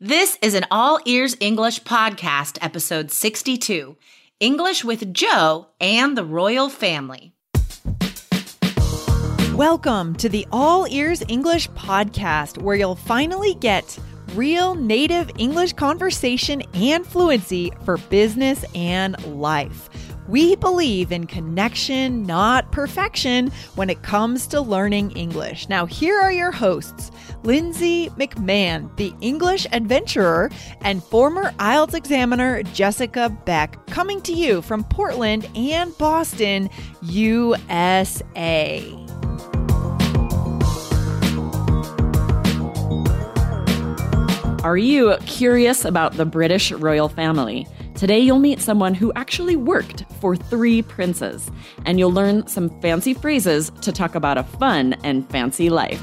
This is an All Ears English podcast, episode 62 English with Joe and the Royal Family. Welcome to the All Ears English podcast, where you'll finally get real native English conversation and fluency for business and life. We believe in connection, not perfection, when it comes to learning English. Now, here are your hosts Lindsay McMahon, the English adventurer, and former IELTS examiner Jessica Beck, coming to you from Portland and Boston, USA. Are you curious about the British royal family? Today, you'll meet someone who actually worked for three princes, and you'll learn some fancy phrases to talk about a fun and fancy life.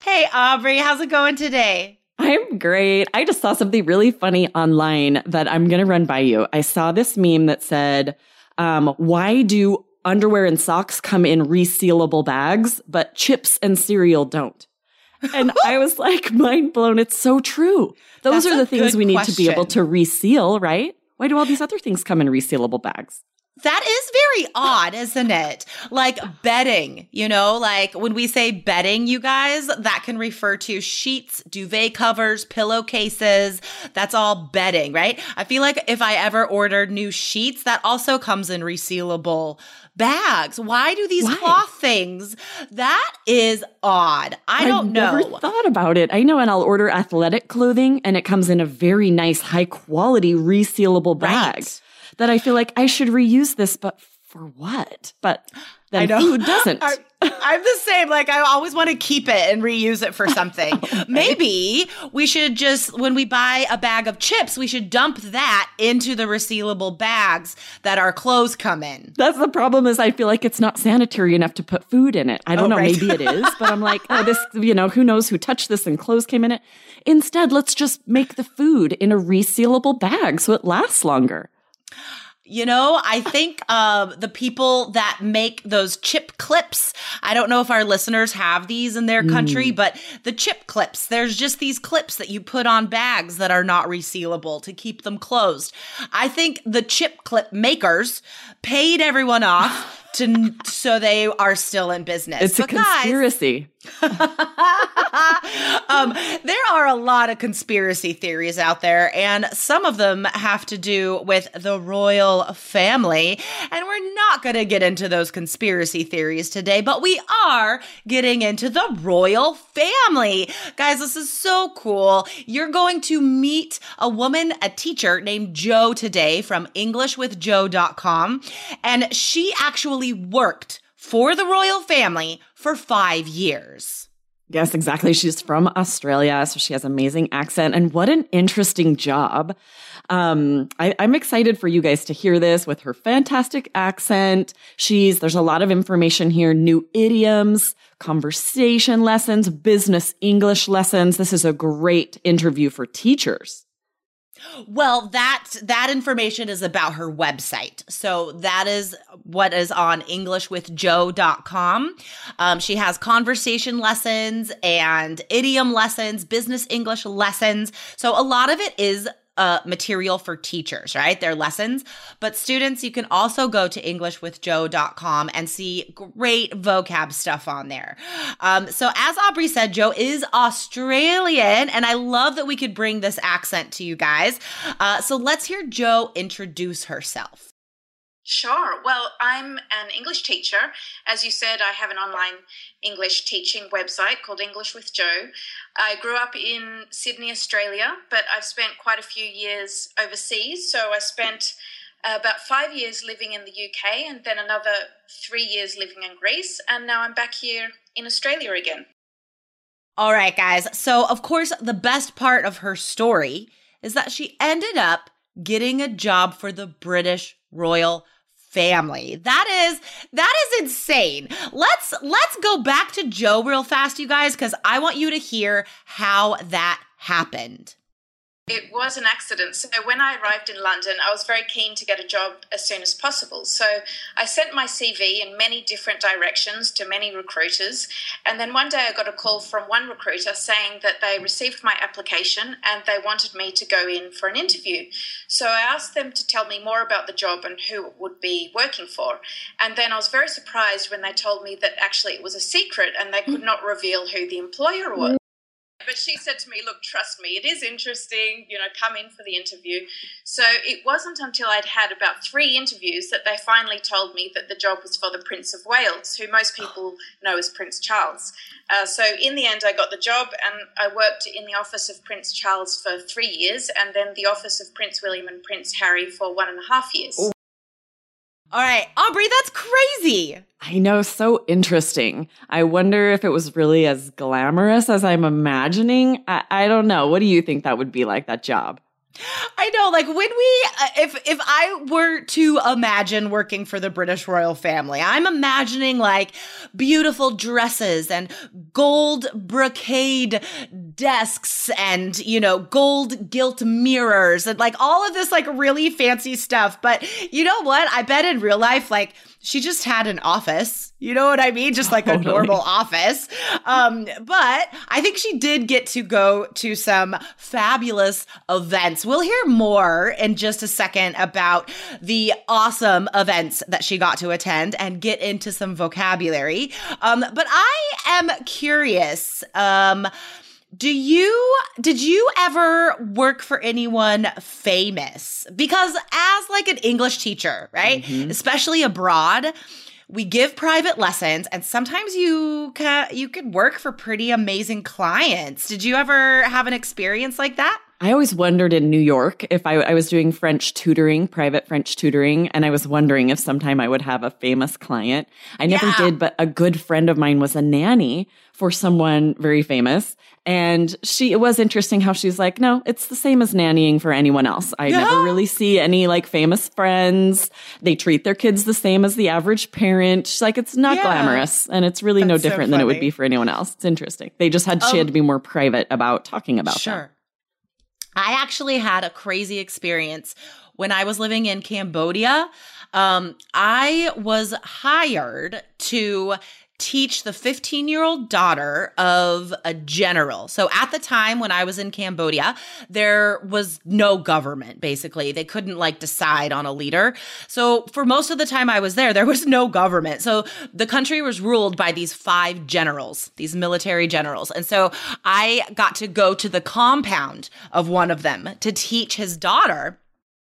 Hey, Aubrey, how's it going today? I'm great. I just saw something really funny online that I'm going to run by you. I saw this meme that said, um, Why do underwear and socks come in resealable bags, but chips and cereal don't? And I was like, mind blown. It's so true. Those That's are the things we need to be able to reseal, right? Why do all these other things come in resealable bags? That is very odd, isn't it? Like bedding, you know, like when we say bedding, you guys, that can refer to sheets, duvet covers, pillowcases. That's all bedding, right? I feel like if I ever ordered new sheets, that also comes in resealable bags. Why do these Why? cloth things? That is odd. I don't know. never thought about it. I know, and I'll order athletic clothing, and it comes in a very nice, high quality, resealable bag. Right. That I feel like I should reuse this, but for what? But then I know. food doesn't. I, I'm the same. Like I always want to keep it and reuse it for something. Maybe we should just when we buy a bag of chips, we should dump that into the resealable bags that our clothes come in. That's the problem. Is I feel like it's not sanitary enough to put food in it. I don't Oh, know. right. Maybe it is, but I'm like, oh, this. You know, who knows who touched this and clothes came in it. Instead, let's just make the food in a resealable bag so it lasts longer. You know, I think um, the people that make those chip clips, I don't know if our listeners have these in their country, but the chip clips, there's just these clips that you put on bags that are not resealable to keep them closed. I think the chip clip makers paid everyone off to so they are still in business. It's a conspiracy. um, there are a lot of conspiracy theories out there, and some of them have to do with the royal family. And we're not going to get into those conspiracy theories today, but we are getting into the royal family. Guys, this is so cool. You're going to meet a woman, a teacher named Joe today from EnglishWithJoe.com, and she actually worked for the royal family for five years. Yes, exactly. She's from Australia, so she has amazing accent. And what an interesting job. Um, I, I'm excited for you guys to hear this with her fantastic accent. She's there's a lot of information here, new idioms, conversation lessons, business English lessons. This is a great interview for teachers. Well, that that information is about her website. So that is what is on englishwithjoe.com. Um, she has conversation lessons and idiom lessons, business English lessons. So a lot of it is uh, material for teachers, right? Their lessons. But students, you can also go to englishwithjoe.com and see great vocab stuff on there. Um, so, as Aubrey said, Joe is Australian, and I love that we could bring this accent to you guys. Uh, so, let's hear Joe introduce herself. Sure. Well, I'm an English teacher. As you said, I have an online English teaching website called English with Joe. I grew up in Sydney, Australia, but I've spent quite a few years overseas. So I spent about five years living in the UK, and then another three years living in Greece, and now I'm back here in Australia again. All right, guys. So, of course, the best part of her story is that she ended up getting a job for the British royal family. That is that is insane. Let's let's go back to Joe real fast you guys cuz I want you to hear how that happened. It was an accident. So when I arrived in London, I was very keen to get a job as soon as possible. So I sent my CV in many different directions to many recruiters. And then one day I got a call from one recruiter saying that they received my application and they wanted me to go in for an interview. So I asked them to tell me more about the job and who it would be working for. And then I was very surprised when they told me that actually it was a secret and they could mm. not reveal who the employer was but she said to me, Look, trust me, it is interesting, you know, come in for the interview. So it wasn't until I'd had about three interviews that they finally told me that the job was for the Prince of Wales, who most people know as Prince Charles. Uh, so in the end, I got the job and I worked in the office of Prince Charles for three years and then the office of Prince William and Prince Harry for one and a half years. Ooh. All right, Aubrey, that's crazy. I know, so interesting. I wonder if it was really as glamorous as I'm imagining. I, I don't know. What do you think that would be like, that job? I know, like when we, uh, if if I were to imagine working for the British royal family, I'm imagining like beautiful dresses and gold brocade desks and you know gold gilt mirrors and like all of this like really fancy stuff. But you know what? I bet in real life, like she just had an office. You know what I mean? Just like totally. a normal office. Um, but I think she did get to go to some fabulous events. We'll hear more in just a second about the awesome events that she got to attend and get into some vocabulary. Um, but I am curious. Um, do you did you ever work for anyone famous? Because as like an English teacher, right? Mm-hmm. Especially abroad, we give private lessons and sometimes you ca- you could work for pretty amazing clients. Did you ever have an experience like that? I always wondered in New York if I, I, was doing French tutoring, private French tutoring, and I was wondering if sometime I would have a famous client. I never yeah. did, but a good friend of mine was a nanny for someone very famous. And she, it was interesting how she's like, no, it's the same as nannying for anyone else. I yeah. never really see any like famous friends. They treat their kids the same as the average parent. She's like, it's not yeah. glamorous and it's really That's no different so than it would be for anyone else. It's interesting. They just had, um, she had to be more private about talking about sure. That. I actually had a crazy experience when I was living in Cambodia. Um, I was hired to teach the 15 year old daughter of a general. So at the time when I was in Cambodia, there was no government, basically. They couldn't like decide on a leader. So for most of the time I was there, there was no government. So the country was ruled by these five generals, these military generals. And so I got to go to the compound of one of them to teach his daughter.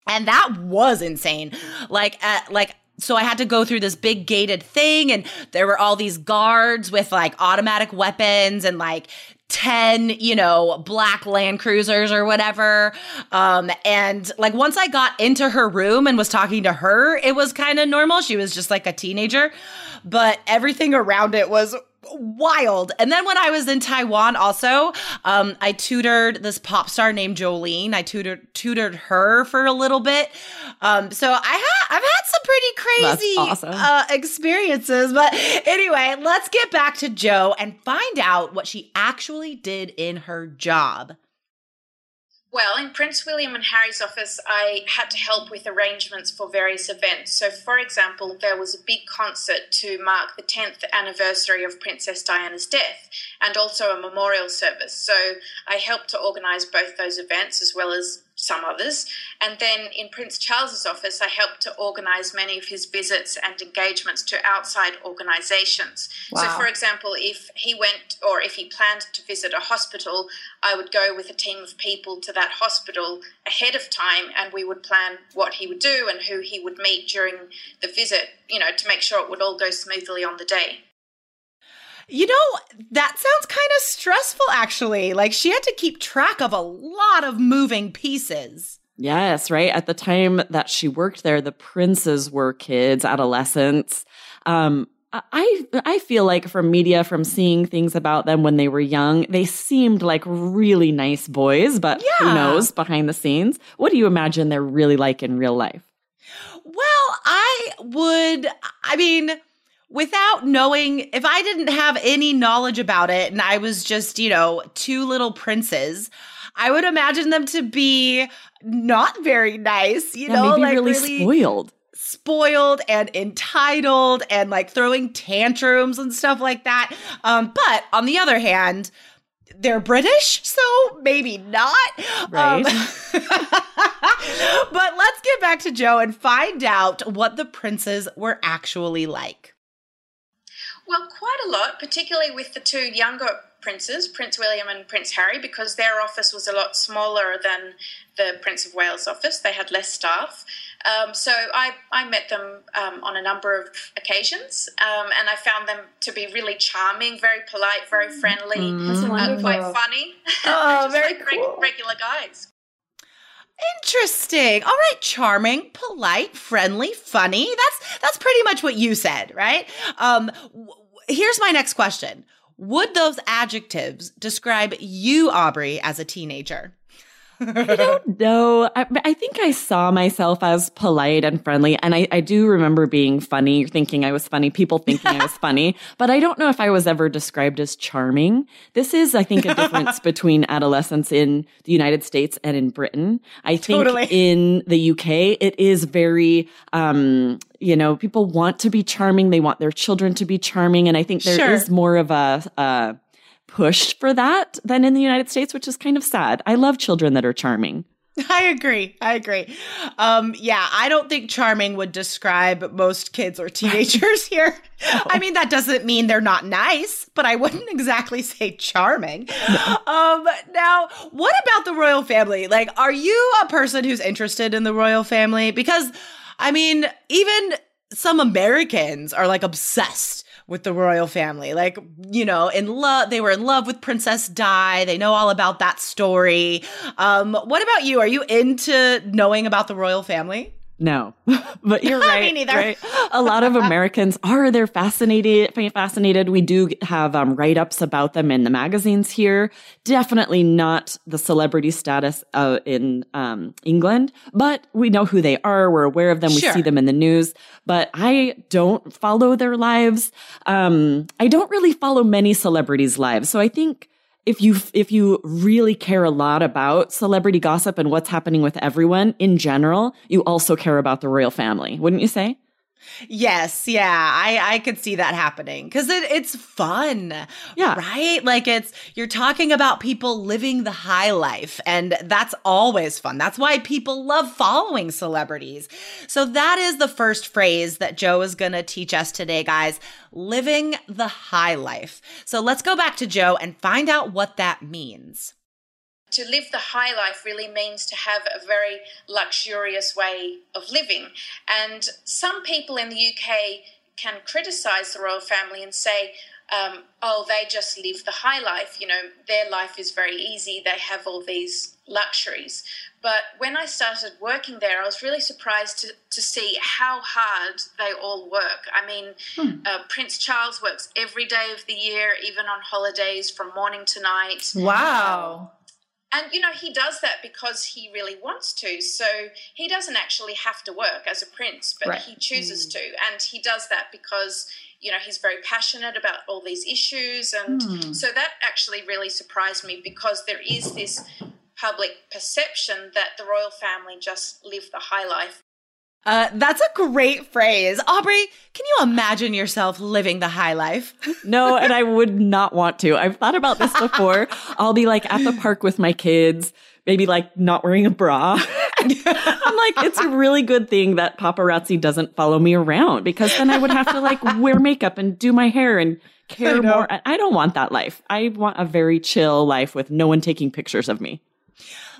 And that was insane. Like, at, like, so I had to go through this big gated thing and there were all these guards with like automatic weapons and like 10, you know, black Land Cruisers or whatever. Um, and like once I got into her room and was talking to her, it was kind of normal. She was just like a teenager, but everything around it was wild. And then when I was in Taiwan, also, um, I tutored this pop star named Jolene. I tutored tutored her for a little bit. Um, so I ha- I've had some pretty crazy awesome. uh, experiences. But anyway, let's get back to Joe and find out what she actually did in her job. Well, in Prince William and Harry's office, I had to help with arrangements for various events. So, for example, there was a big concert to mark the 10th anniversary of Princess Diana's death and also a memorial service. So, I helped to organize both those events as well as some others. And then in Prince Charles's office, I helped to organize many of his visits and engagements to outside organizations. Wow. So, for example, if he went or if he planned to visit a hospital, I would go with a team of people to that hospital ahead of time and we would plan what he would do and who he would meet during the visit, you know, to make sure it would all go smoothly on the day. You know, that sounds kind of stressful, actually. Like she had to keep track of a lot of moving pieces. Yes, right. At the time that she worked there, the princes were kids, adolescents. Um, I I feel like from media, from seeing things about them when they were young, they seemed like really nice boys, but Yeah. who knows behind the scenes? What do you imagine they're really like in real life? Well, I would, I mean, without knowing, if I didn't have any knowledge about it and I was just, you know, two little princes, I would imagine them to be not very nice, you Yeah, know, maybe like really, really spoiled. spoiled and entitled and like throwing tantrums and stuff like that. Um, but on the other hand, they're British, so maybe not. Right. Um, but let's get back to Joe and find out what the princes were actually like. Well, quite a lot, particularly with the two younger princes, Prince William and Prince Harry, because their office was a lot smaller than the Prince of Wales office. They had less staff. Um, so I, I met them um, on a number of occasions, um, and I found them to be really charming, very polite, very friendly, That's uh, quite funny. Oh, very like reg- cool. regular guys. Interesting. All right, charming, polite, friendly, funny. That's that's pretty much what you said, right? Um w- here's my next question. Would those adjectives describe you, Aubrey, as a teenager? I don't know. I, I think I saw myself as polite and friendly. And I, I do remember being funny, thinking I was funny, people thinking I was funny. But I don't know if I was ever described as charming. This is, I think, a difference between adolescents in the United States and in Britain. I think Totally. in the UK, it is very, um, you know, people want to be charming. They want their children to be charming. And I think there is Sure. more of a, uh, push for that than in the United States, which is kind of sad. I love children that are charming. I agree. I agree. Um, yeah, I don't think charming would describe most kids or teenagers here. I mean, that doesn't mean they're not nice, but I wouldn't exactly say charming. Um, now, what about the royal family? Like, are you a person who's interested in the royal family? Because, I mean, even some Americans are like obsessed with the royal family. Like, you know, in love, they were in love with Princess Di. They know all about that story. Um, what about you? Are you into knowing about the royal family? No, but you're right. Me neither. right? A lot of Americans are. They're fascinated. Fascinated. We do have um, write ups about them in the magazines here. Definitely not the celebrity status uh, in um, England, but we know who they are. We're aware of them. We Sure. see them in the news. But I don't follow their lives. Um, I don't really follow many celebrities' lives. So I think if you if you really care a lot about celebrity gossip and what's happening with everyone in general, you also care about the royal family, wouldn't you say? Yes, yeah, I I could see that happening because it, it's fun, Yeah. right? Like it's you're talking about people living the high life, and that's always fun. That's why people love following celebrities. So that is the first phrase that Joe is going to teach us today, guys. Living the high life. So let's go back to Joe and find out what that means. To live the high life really means to have a very luxurious way of living. And some people in the UK can criticize the royal family and say, um, oh, they just live the high life. You know, their life is very easy. They have all these luxuries. But when I started working there, I was really surprised to, to see how hard they all work. I mean, uh, Prince Charles works every day of the year, even on holidays from morning to night. Wow. And you know, he does that because he really wants to. So he doesn't actually have to work as a prince, but Right. he chooses mm. to. And he does that because, you know, he's very passionate about all these issues. And hmm. so that actually really surprised me because there is this public perception that the royal family just live the high life. Uh, that's a great phrase, Aubrey. Can you imagine yourself living the high life? No, and I would not want to. I've thought about this before. I'll be like at the park with my kids, maybe like not wearing a bra. I'm like, it's a really good thing that paparazzi doesn't follow me around because then I would have to like wear makeup and do my hair and care know. more. I- I don't want that life. I want a very chill life with no one taking pictures of me.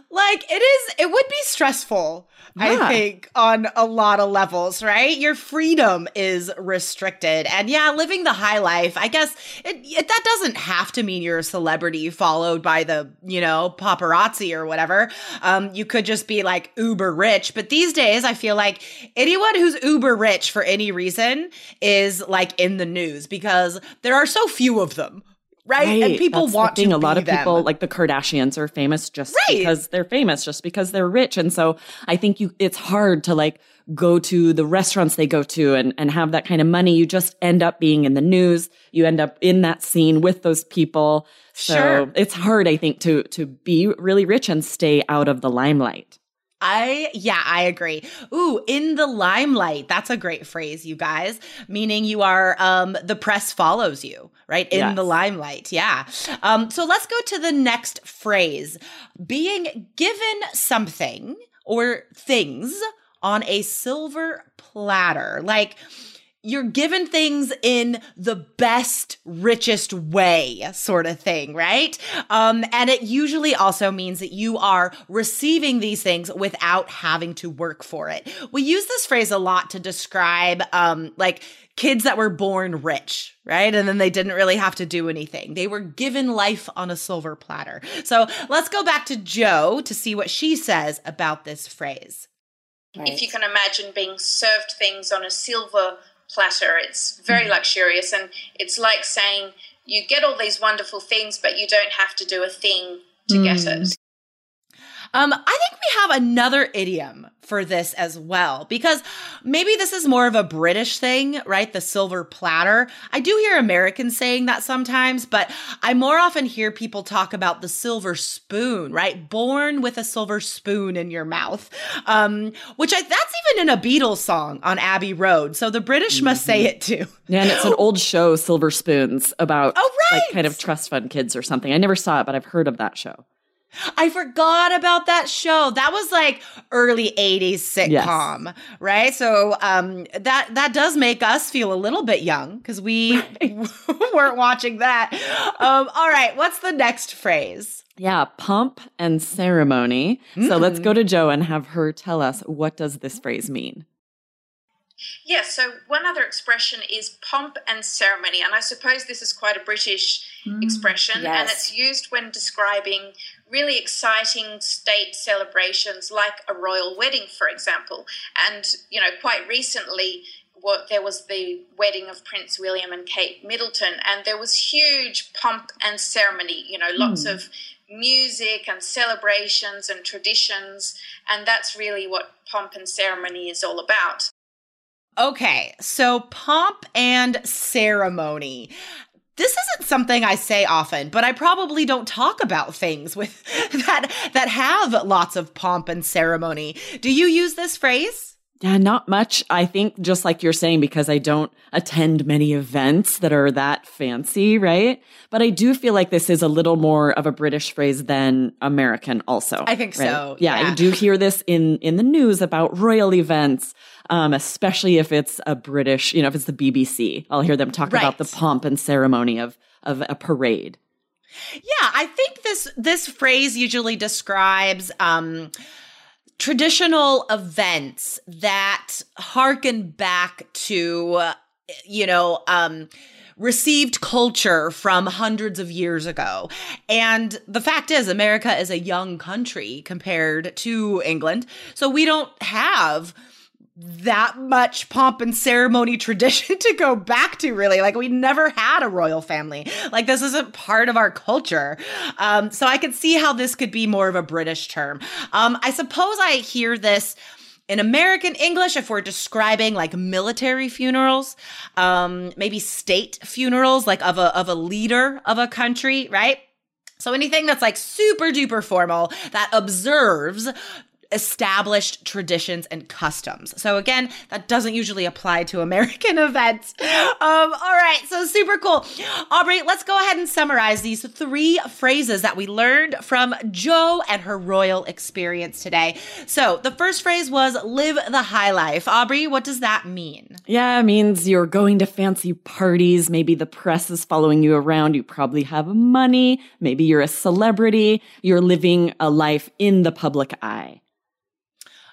Like it is it would be stressful i think on a lot of levels right? Your freedom is restricted. And yeah living the high life i guess it, it that doesn't have to mean you're a celebrity followed by the you know paparazzi or whatever. Um you could just be like uber rich. But these days i feel like anyone who's uber rich for any reason is like in the news because there are so few of them right, and people That's want to a lot of people like the kardashians are famous just Right. because they're famous just because they're rich. And so i think you it's hard to like go to the restaurants they go to and, and have that kind of money. You just end up being in the news. You end up in that scene with those people. So Sure. it's hard i think to to be really rich and stay out of the limelight I yeah, I agree. Ooh, in the limelight. That's a great phrase, you guys. Meaning you are um the press follows you, right? In Yes. the limelight. Yeah. Um so let's go to the next phrase. Being given something or things on a silver platter. Like you're given things in the best, richest way, sort of thing, right? Um, and it usually also means that you are receiving these things without having to work for it. We use this phrase a lot to describe, um, like, kids that were born rich, right? And then they didn't really have to do anything. They were given life on a silver platter. So let's go back to Joe to see what she says about this phrase. if you can imagine being served things on a silver platter, it's very Mm-hmm. luxurious. And it's like saying you get all these wonderful things, but you don't have to do a thing to get Mm. it. Um, I think we have another idiom for this as well, because maybe this is more of a British thing, right? The silver platter. I do hear Americans saying that sometimes, but I more often hear people talk about the silver spoon, right? Born with a silver spoon in your mouth. Um, which I, that's even in a Beatles song on Abbey Road. So the British must say it too. yeah and it's an old show silver spoons about Oh, right. like kind of trust fund kids or something i never saw it but i've heard of that show I forgot about that show. That was like early 80s sitcom, right? So um that that does make us feel a little bit young cuz we weren't watching that. Um all right, what's the next phrase? Yeah, pomp and ceremony. So let's go to Joe and have her tell us what does this phrase mean? Yeah, so one other expression is pomp and ceremony. And I suppose this is quite a British mm, expression. And it's used when describing really exciting state celebrations like a royal wedding, for example. And, you know, quite recently, what there was the wedding of Prince William and Kate Middleton, and there was huge pomp and ceremony, you know, lots mm. of music and celebrations and traditions. And that's really what pomp and ceremony is all about. Okay, so pomp and ceremony. This isn't something I say often, but I probably don't talk about things with that that have lots of pomp and ceremony. Do you use this phrase? Yeah, not much. I think just like you're saying, because I don't attend many events that are that fancy, right? But I do feel like this is a little more of a British phrase than American also. I think right? so, Yeah, yeah. I do hear this in in the news about royal events, um, especially if it's a British, you know, if it's the BBC. I'll hear them talk about the pomp and ceremony of of a parade. Yeah, I think this this phrase usually describes um traditional events that harken back to uh, you know um received culture from hundreds of years ago. And the fact is America is a young country compared to England. So we don't have that much pomp and ceremony tradition to go back to really. Like we never had a royal family. Like this isn't part of our culture. Um so i could see how this could be more of a british term. Um i suppose i hear this in American English, if we're describing like military funerals, um, maybe state funerals, like of a of a leader of a country, right? So anything that's like super duper formal that observes established traditions and customs. So again, that doesn't usually apply to American events. Um, all right, so super cool. Aubrey, let's go ahead and summarize these three phrases that we learned from Joe and her royal experience today. So the first phrase was live the high life. Aubrey, what does that mean? Yeah, it means you're going to fancy parties. Maybe the press is following you around. You probably have money. Maybe you're a celebrity. You're living a life in the public eye.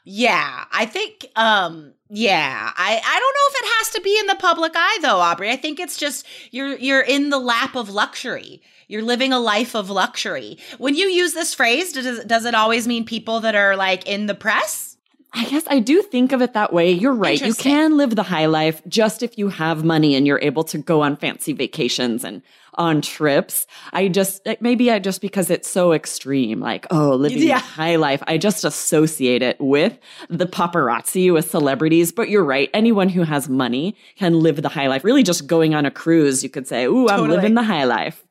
Yeah, I think um yeah, I I don't know if it has to be in the public eye though, Aubrey. I think it's just you're you're in the lap of luxury. You're living a life of luxury. When you use this phrase, does does it always mean people that are like in the press? I guess I do think of it that way. You're right. You can live the high life just if you have money and you're able to go on fancy vacations and on trips. I just, maybe I just because it's so extreme, like, oh, living yeah. the high life, I just associate it with the paparazzi, with celebrities. But you're right. Anyone who has money can live the high life. Really just going on a cruise, you could say, ooh, I'm living the high life.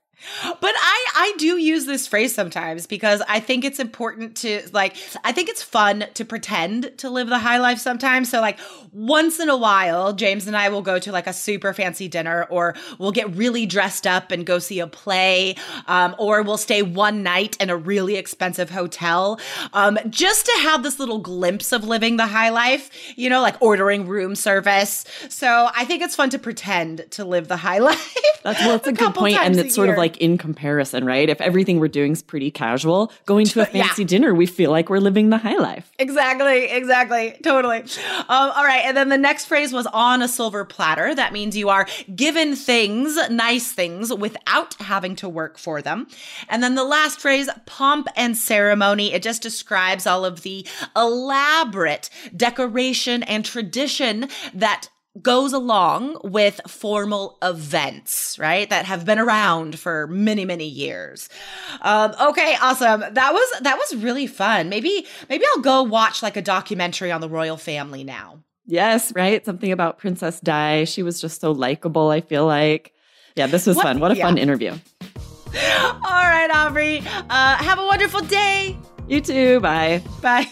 But I I do use this phrase sometimes because I think it's important to like I think it's fun to pretend to live the high life sometimes. So like once in a while, James and I will go to like a super fancy dinner or we'll get really dressed up and go see a play um, or we'll stay one night in a really expensive hotel um, just to have this little glimpse of living the high life, you know, like ordering room service. So I think it's fun to pretend to live the high life. That's well, that's a, a good point, and it's sort year. of like in comparison, right? If everything we're doing is pretty casual, going to a fancy yeah. dinner, we feel like we're living the high life. Exactly, exactly, totally. Um, all right, and then the next phrase was on a silver platter. That means you are given things, nice things, without having to work for them. And then the last phrase, pomp and ceremony. It just describes all of the elaborate decoration and tradition that goes along with formal events, right? That have been around for many, many years. Um, okay, awesome. That was that was really fun. Maybe maybe I'll go watch like a documentary on the royal family now. Yes, right. Something about Princess Di. She was just so likable. I feel like. Yeah, this was what, fun. What a yeah. fun interview. All right, Aubrey. Uh, have a wonderful day. You too. Bye. Bye.